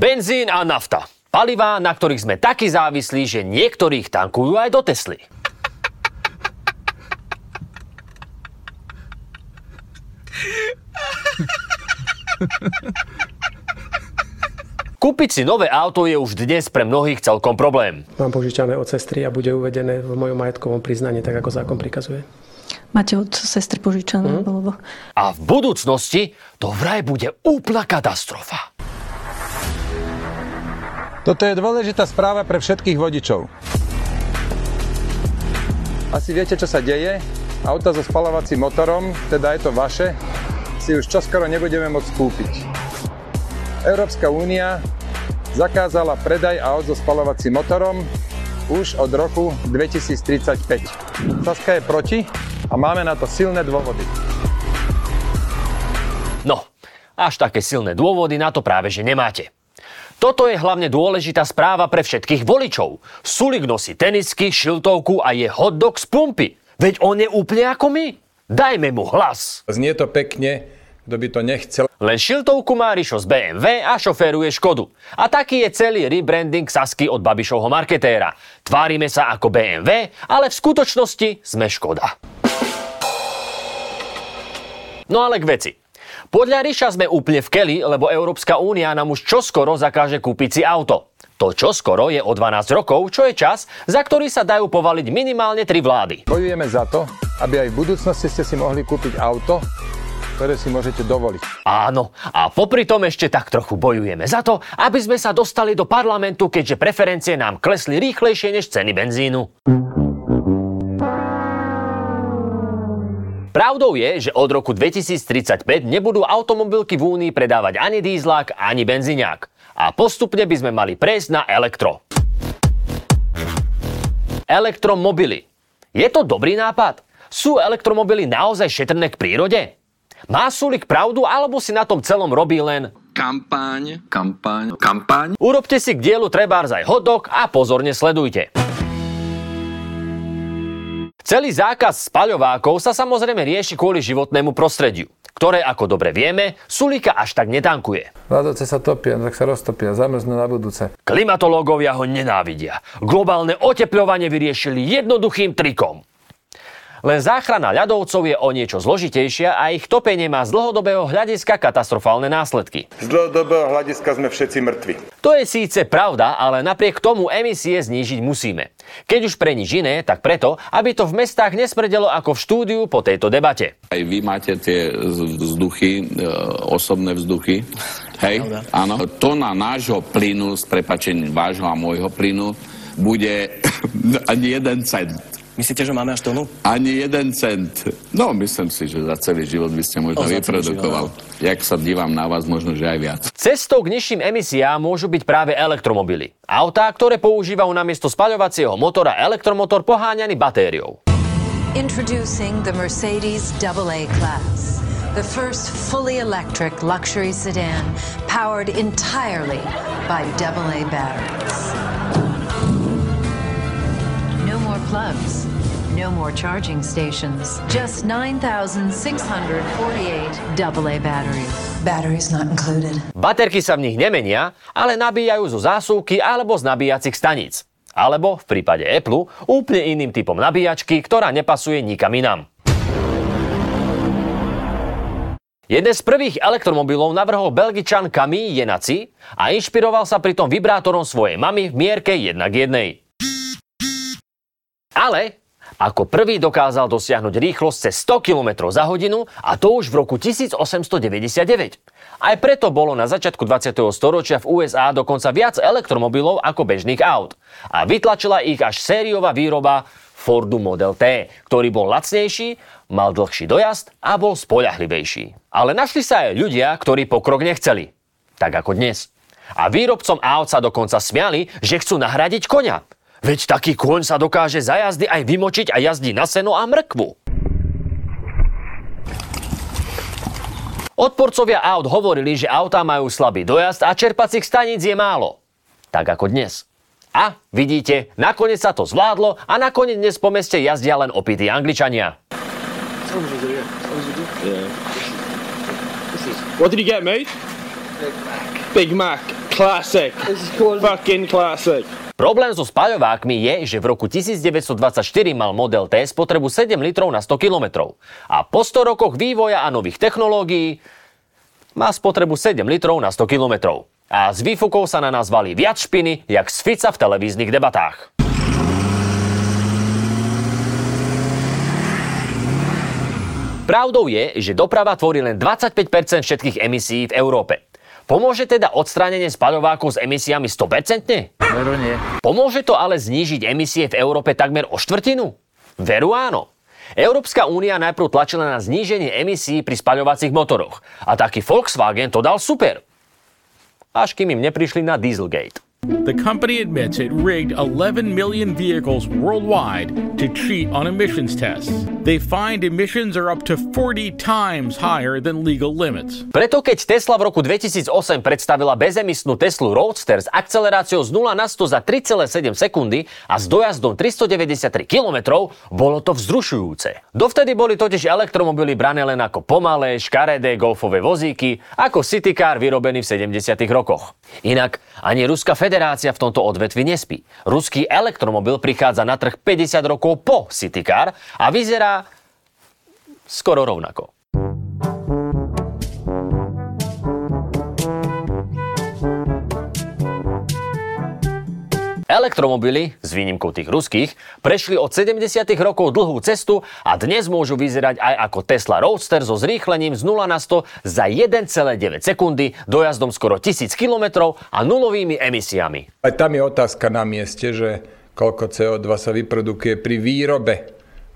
Benzín a nafta. Palivá, na ktorých sme takí závislí, že niektorých tankujú aj do Tesly. Kúpiť si nové auto je už dnes pre mnohých celkom problém. Mám požičané od sestry a bude uvedené v mojom majetkovom priznaní, tak ako zákon prikazuje. Máte od sestry požičané? Mm. Alebo... A v budúcnosti to vraj bude úplná katastrofa. Toto je dôležitá správa pre všetkých vodičov. Asi viete, čo sa deje? Auta so spalovacím motorom, teda je to vaše, si už čoskoro nebudeme môcť kúpiť. Európska únia zakázala predaj aut so spalovacím motorom už od roku 2035. Saska je proti a máme na to silné dôvody. No, až také silné dôvody na to práve že nemáte. Toto je hlavne dôležitá správa pre všetkých voličov. Sulik nosí tenisky, šiltovku a je hotdog z pumpy. Veď on je úplne ako my. Dajme mu hlas. Znie to pekne, kto by to nechcel. Len šiltovku má Rišo z BMW a šoféruje Škodu. A taký je celý rebranding Sasky od Babišovho marketéra. Tvárime sa ako BMW, ale v skutočnosti sme Škoda. No ale k veci. Podľa Ríša sme úplne v keli, lebo Európska únia nám už čoskoro zakáže kúpiť si auto. To čoskoro je o 12 rokov, čo je čas, za ktorý sa dajú povaliť minimálne tri vlády. Bojujeme za to, aby aj v budúcnosti ste si mohli kúpiť auto, ktoré si môžete dovoliť. Áno, a popri tom ešte tak trochu bojujeme za to, aby sme sa dostali do parlamentu, keďže preferencie nám klesli rýchlejšie než ceny benzínu. Pravdou je, že od roku 2035 nebudú automobilky v Únii predávať ani dízlak, ani benziňák. A postupne by sme mali prejsť na elektro. Elektromobily. Je to dobrý nápad? Sú elektromobily naozaj šetrné k prírode? Má Sulik pravdu, alebo si na tom celom robí len kampaň, kampaň, kampaň? Urobte si k dielu trebárs aj hotdog a pozorne sledujte. Celý zákaz spaľovákov sa samozrejme rieši kvôli životnému prostrediu, ktoré, ako dobre vieme, Sulika až tak netankuje. Ľadovce sa topia, tak sa roztopia, zamrznú na budúce. Klimatológovia ho nenávidia. Globálne oteplovanie vyriešili jednoduchým trikom. Len záchrana ľadovcov je o niečo zložitejšia a ich topenie má z dlhodobého hľadiska katastrofálne následky. Z dlhodobého hľadiska sme všetci mŕtvi. To je síce pravda, ale napriek tomu emisie znížiť musíme. Keď už pre nič iné, tak preto, aby to v mestách nesmrdelo ako v štúdiu po tejto debate. Aj vy máte tie vzduchy, e, osobné vzduchy. Hej, áno. Tona nášho plynu, s prepačením vášho a môjho plynu, bude ani jeden cent. Myslíte, že máme až tonu? Ani jeden cent. No, myslím si, že za celý život by ste možno O, vyprodukoval. Jak sa dívam na vás, možno, že aj viac. Cestou k nižším emisiám môžu byť práve elektromobily. Autá, ktoré používajú namiesto spaľovacieho motora elektromotor poháňaný batériou. Introducing the Mercedes AA class, the first fully electric luxury sedan powered entirely by AA batteries. No more plugs, no more charging stations, just 9,648 AA batteries. Batteries not included. Baterky sa v nich nemenia, ale nabíjajú zo zásuvky alebo z nabíjacích staníc. Alebo v prípade Apple úplne iným typom nabíjačky, ktorá nepasuje nikam inám. Jeden z prvých elektromobilov navrhol belgičan Camille Jenaci a inšpiroval sa pritom vibrátorom svojej mamy v mierke 1 k 1. Ale ako prvý dokázal dosiahnuť rýchlosť cez 100 km za hodinu a to už v roku 1899. Aj preto bolo na začiatku 20. storočia v USA dokonca viac elektromobilov ako bežných aut. A vytlačila ich až sériová výroba Fordu Model T, ktorý bol lacnejší, mal dlhší dojazd a bol spoľahlivejší. Ale našli sa aj ľudia, ktorí pokrok nechceli. Tak ako dnes. A výrobcom aut sa dokonca smiali, že chcú nahradiť konia. Veď taký kôň sa dokáže za jazdy aj vymočiť a jazdí na seno a mrkvu. Odporcovia aut hovorili, že autá majú slabý dojazd a čerpacích staníc je málo. Tak ako dnes. A vidíte, nakoniec sa to zvládlo a nakoniec dnes po meste jazdia len opití Angličania. What did you get, mate? Big Mac. Big Mac. Classic. Fucking classic. Problém so spaľovákmi je, že v roku 1924 mal model T spotrebu 7 litrov na 100 km. A po 100 rokoch vývoja a nových technológií má spotrebu 7 litrov na 100 km. A z výfukov sa na nás valí viac špiny, jak z Fica v televíznych debatách. Pravdou je, že doprava tvorí len 25% všetkých emisí v Európe. Pomôže teda odstránenie spaľovákov s emisiami 100%? Veru nie. Pomôže to ale znížiť emisie v Európe takmer o štvrtinu? Veru áno. Európska únia najprv tlačila na zníženie emisí pri spaľovacích motoroch. A taký Volkswagen to dal super. Až kým im neprišli na Dieselgate. The company admits it rigged 11 million vehicles worldwide to cheat on emissions tests. They find emissions are up to 40 times higher than legal limits. Preto keď Tesla v roku 2008 predstavila bezemisnú Teslu Roadster s akceleráciou z 0 na 100 za 3,7 sekundy a s dojazdom 393 km, bolo to vzrušujúce. Dovtedy boli totiž elektromobily brané len ako pomalé, škaredé golfové vozíky, ako citycar vyrobený v 70 rokoch. Inak ani Ruská federácia v tomto odvetvi nespí. Ruský elektromobil prichádza na trh 50 rokov po Citycar a vyzerá skoro rovnako. Elektromobily, s výnimkou tých ruských, prešli od 70. rokov dlhú cestu a dnes môžu vyzerať aj ako Tesla Roadster so zrýchlením z 0 na 100 za 1,9 sekundy, dojazdom skoro 1000 km a nulovými emisiami. Aj tam je otázka na mieste, že koľko CO2 sa vyprodukuje pri výrobe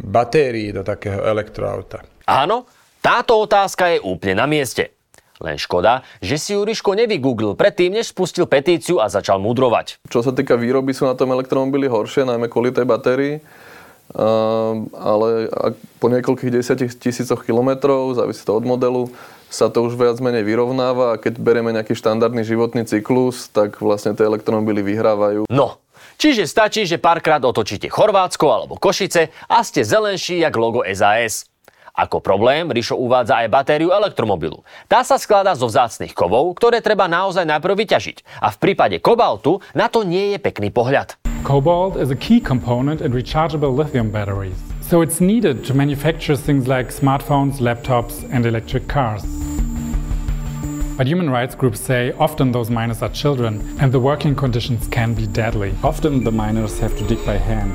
batérií do takého elektroauta. Áno, táto otázka je úplne na mieste. Len škoda, že si Juriško nevygooglil predtým, než spustil petíciu a začal mudrovať. Čo sa týka výroby, sú na tom elektromobily horšie, najmä kvôli tej batérii. Uh, ale po niekoľkých desiatich tisícoch kilometrov, závisí to od modelu, sa to už viac menej vyrovnáva a keď berieme nejaký štandardný životný cyklus, tak vlastne tie elektromobily vyhrávajú. No, čiže stačí, že párkrát otočíte Chorvátsko alebo Košice a ste zelenší jak logo SAS. Ako problém Rišo uvádza aj batériu elektromobilu. Tá sa skladá zo vzácnych kovov, ktoré treba naozaj najprv vyťažiť. A v prípade kobaltu na to nie je pekný pohľad. Cobalt is a key component in rechargeable lithium batteries. So it's needed to manufacture things like smartphones, laptops and electric cars. But human rights groups say often those miners are children and the working conditions can be deadly. Often the miners have to dig by hand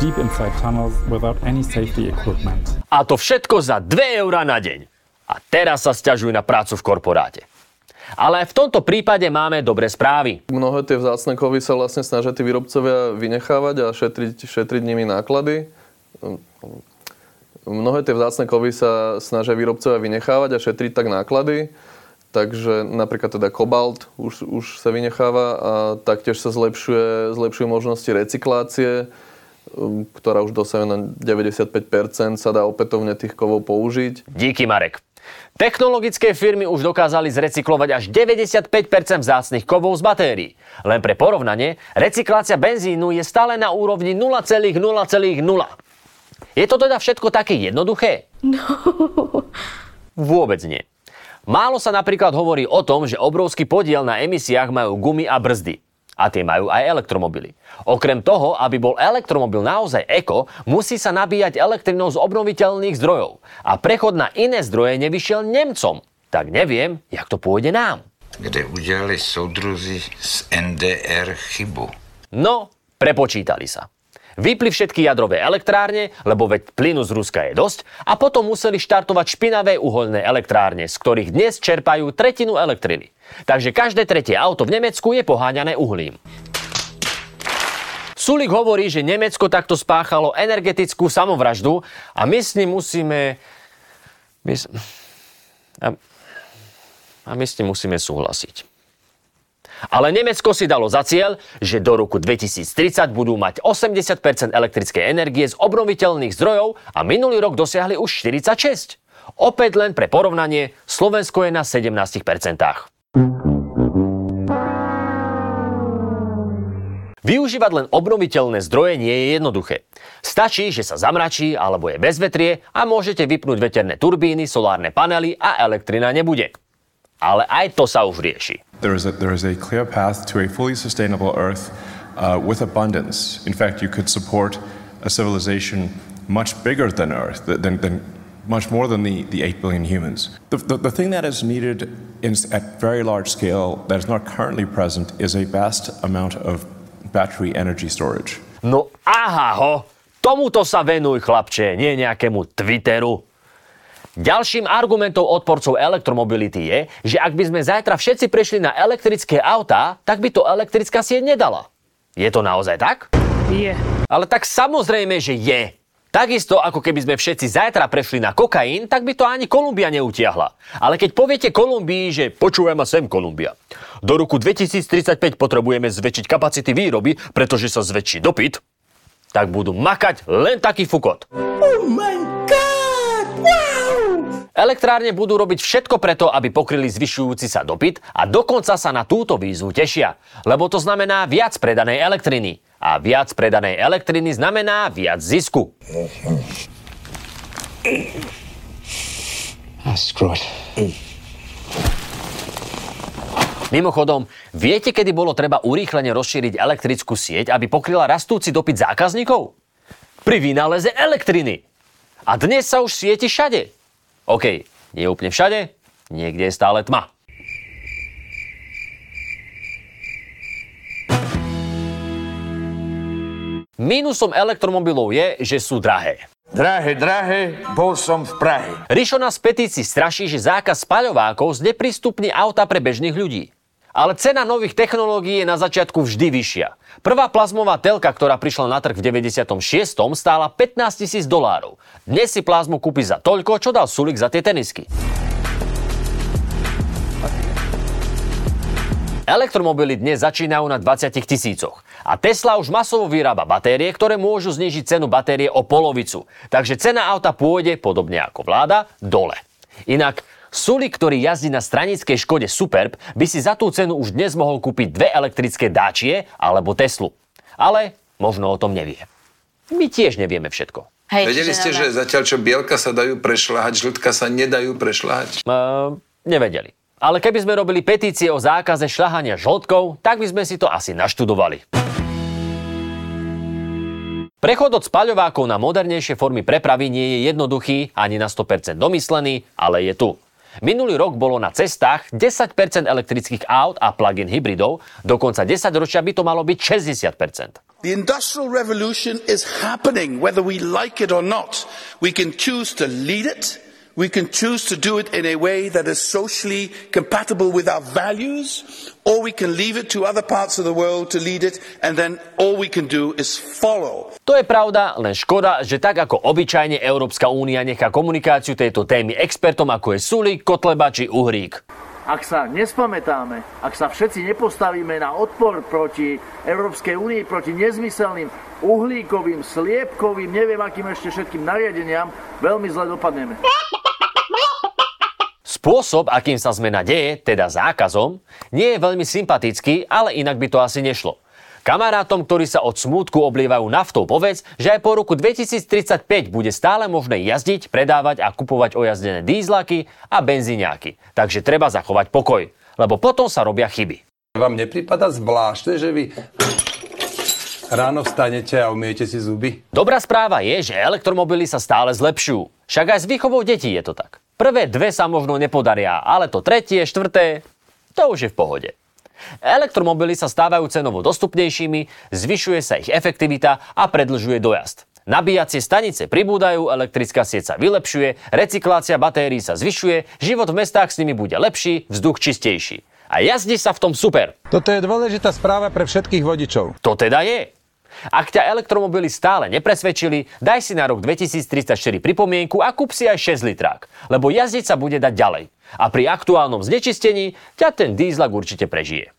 deep inside tunnels without any safety equipment. A to všetko za 2 eurá na deň. A teraz sa stiažujú na prácu v korporáte. Ale v tomto prípade máme dobré správy. Mnohé tie vzácne kovy sa vlastne snažia tí výrobcovia vynechávať a šetriť, šetriť nimi náklady. Mnohé tie vzácne kovy sa snažia výrobcovia vynechávať a šetriť tak náklady. Takže napríklad teda kobalt už, už sa vynecháva a taktiež sa zlepšuje, zlepšujú možnosti recyklácie ktorá už dosahuje na 95%, sa dá opätovne tých kovov použiť. Díky Marek. Technologické firmy už dokázali zrecyklovať až 95% vzácnych kovov z batérií. Len pre porovnanie, recyklácia benzínu je stále na úrovni 0,0,0. Je to teda všetko také jednoduché? No. Vôbec nie. Málo sa napríklad hovorí o tom, že obrovský podiel na emisiách majú gumy a brzdy a tie majú aj elektromobily. Okrem toho, aby bol elektromobil naozaj eko, musí sa nabíjať elektrinou z obnoviteľných zdrojov. A prechod na iné zdroje nevyšiel Nemcom. Tak neviem, jak to pôjde nám. Kde udiali soudruzi z NDR chybu. No, prepočítali sa. Vypli všetky jadrové elektrárne, lebo veď plynu z Ruska je dosť, a potom museli štartovať špinavé uholné elektrárne, z ktorých dnes čerpajú tretinu elektriny. Takže každé tretie auto v Nemecku je poháňané uhlím. Sulik hovorí, že Nemecko takto spáchalo energetickú samovraždu a my s ním musíme... My, a, a my s ním musíme súhlasiť. Ale Nemecko si dalo za cieľ, že do roku 2030 budú mať 80% elektrickej energie z obnoviteľných zdrojov a minulý rok dosiahli už 46. Opäť len pre porovnanie, Slovensko je na 17%. Využívať len obnoviteľné zdroje nie je jednoduché. Stačí, že sa zamračí alebo je bezvetrie a môžete vypnúť veterné turbíny, solárne panely a elektrina nebude. Ale aj to sa už rieši. There is a, there is a clear path to a fully sustainable Earth uh, with abundance. In fact, you could support a civilization much bigger than Earth, than, than much more than the, the 8 billion humans. The, the, the thing that is needed in, at very large scale that is not currently present is a vast amount of battery energy storage. No aha ho, tomuto sa venuj chlapče, nie nejakému Twitteru. Ďalším argumentom odporcov elektromobility je, že ak by sme zajtra všetci prešli na elektrické autá, tak by to elektrická sieť nedala. Je to naozaj tak? Je. Ale tak samozrejme, že je. Takisto ako keby sme všetci zajtra prešli na kokain, tak by to ani Kolumbia neutiahla. Ale keď poviete Kolumbii, že počúvaj ma sem Kolumbia, do roku 2035 potrebujeme zväčšiť kapacity výroby, pretože sa zväčší dopyt, tak budú makať len taký fukot. Oh my! Elektrárne budú robiť všetko preto, aby pokryli zvyšujúci sa dopyt a dokonca sa na túto výzvu tešia, lebo to znamená viac predanej elektriny. A viac predanej elektriny znamená viac zisku. Mimochodom, viete, kedy bolo treba urýchlene rozšíriť elektrickú sieť, aby pokryla rastúci dopyt zákazníkov? Pri vynáleze elektriny. A dnes sa už svieti všade. OK, nie úplne všade, niekde je stále tma. Mínusom elektromobilov je, že sú drahé. Drahé, drahé, bol som v Prahe. Rišo nás petícii straší, že zákaz spaľovákov zneprístupní auta pre bežných ľudí. Ale cena nových technológií je na začiatku vždy vyššia. Prvá plazmová telka, ktorá prišla na trh v 96. stála 15 tisíc dolárov. Dnes si plazmu kúpi za toľko, čo dal Sulik za tie tenisky. Elektromobily dnes začínajú na 20 tisícoch. A Tesla už masovo vyrába batérie, ktoré môžu znižiť cenu batérie o polovicu. Takže cena auta pôjde, podobne ako vláda, dole. Inak Suli, ktorý jazdí na stranickej Škode Superb, by si za tú cenu už dnes mohol kúpiť dve elektrické dáčie alebo Teslu. Ale možno o tom nevie. My tiež nevieme všetko. Hej, Vedeli ste, že zatiaľ čo bielka sa dajú prešľahať, žltka sa nedajú prešľahať? Uh, nevedeli. Ale keby sme robili petície o zákaze šľahania žltkov, tak by sme si to asi naštudovali. Prechod od spaľovákov na modernejšie formy prepravy nie je jednoduchý ani na 100% domyslený, ale je tu. Minulý rok bolo na cestách 10% elektrických aut a plug-in hybridov, dokonca 10 ročia by to malo byť 60%. The Industrial Revolution is happening, whether we like it or not. We can choose to lead it, We can choose to do it in a way that is socially compatible with our values, or we can leave it to other parts of the world to lead it, and then all we can do is follow. To je pravda, len škoda, že tak ako obyčajne Európska únia nechá komunikáciu tejto témy expertom ako je Sulík, Kotleba či Uhrík. Ak sa nespamätáme, ak sa všetci nepostavíme na odpor proti Európskej únii, proti nezmyselným uhlíkovým, sliepkovým, neviem akým ešte všetkým nariadeniam, veľmi zle dopadneme. Spôsob, akým sa zmena deje, teda zákazom, nie je veľmi sympatický, ale inak by to asi nešlo. Kamarátom, ktorí sa od smútku oblievajú naftou, povedz, že aj po roku 2035 bude stále možné jazdiť, predávať a kupovať ojazdené dízlaky a benzíňáky. Takže treba zachovať pokoj, lebo potom sa robia chyby. Vám nepripada zvláštne, že vy ráno vstanete a umiete si zuby? Dobrá správa je, že elektromobily sa stále zlepšujú. Však aj s výchovou detí je to tak. Prvé dve sa možno nepodaria, ale to tretie, štvrté, to už je v pohode. Elektromobily sa stávajú cenovo dostupnejšími, zvyšuje sa ich efektivita a predlžuje dojazd. Nabíjacie stanice pribúdajú, elektrická sieť sa vylepšuje, recyklácia batérií sa zvyšuje, život v mestách s nimi bude lepší, vzduch čistejší. A jazdí sa v tom super. Toto je dôležitá správa pre všetkých vodičov. To teda je. Ak ťa elektromobily stále nepresvedčili, daj si na rok 2034 pripomienku a kúp si aj 6 litrák, lebo jazdiť sa bude dať ďalej. A pri aktuálnom znečistení ťa ten dízlak určite prežije.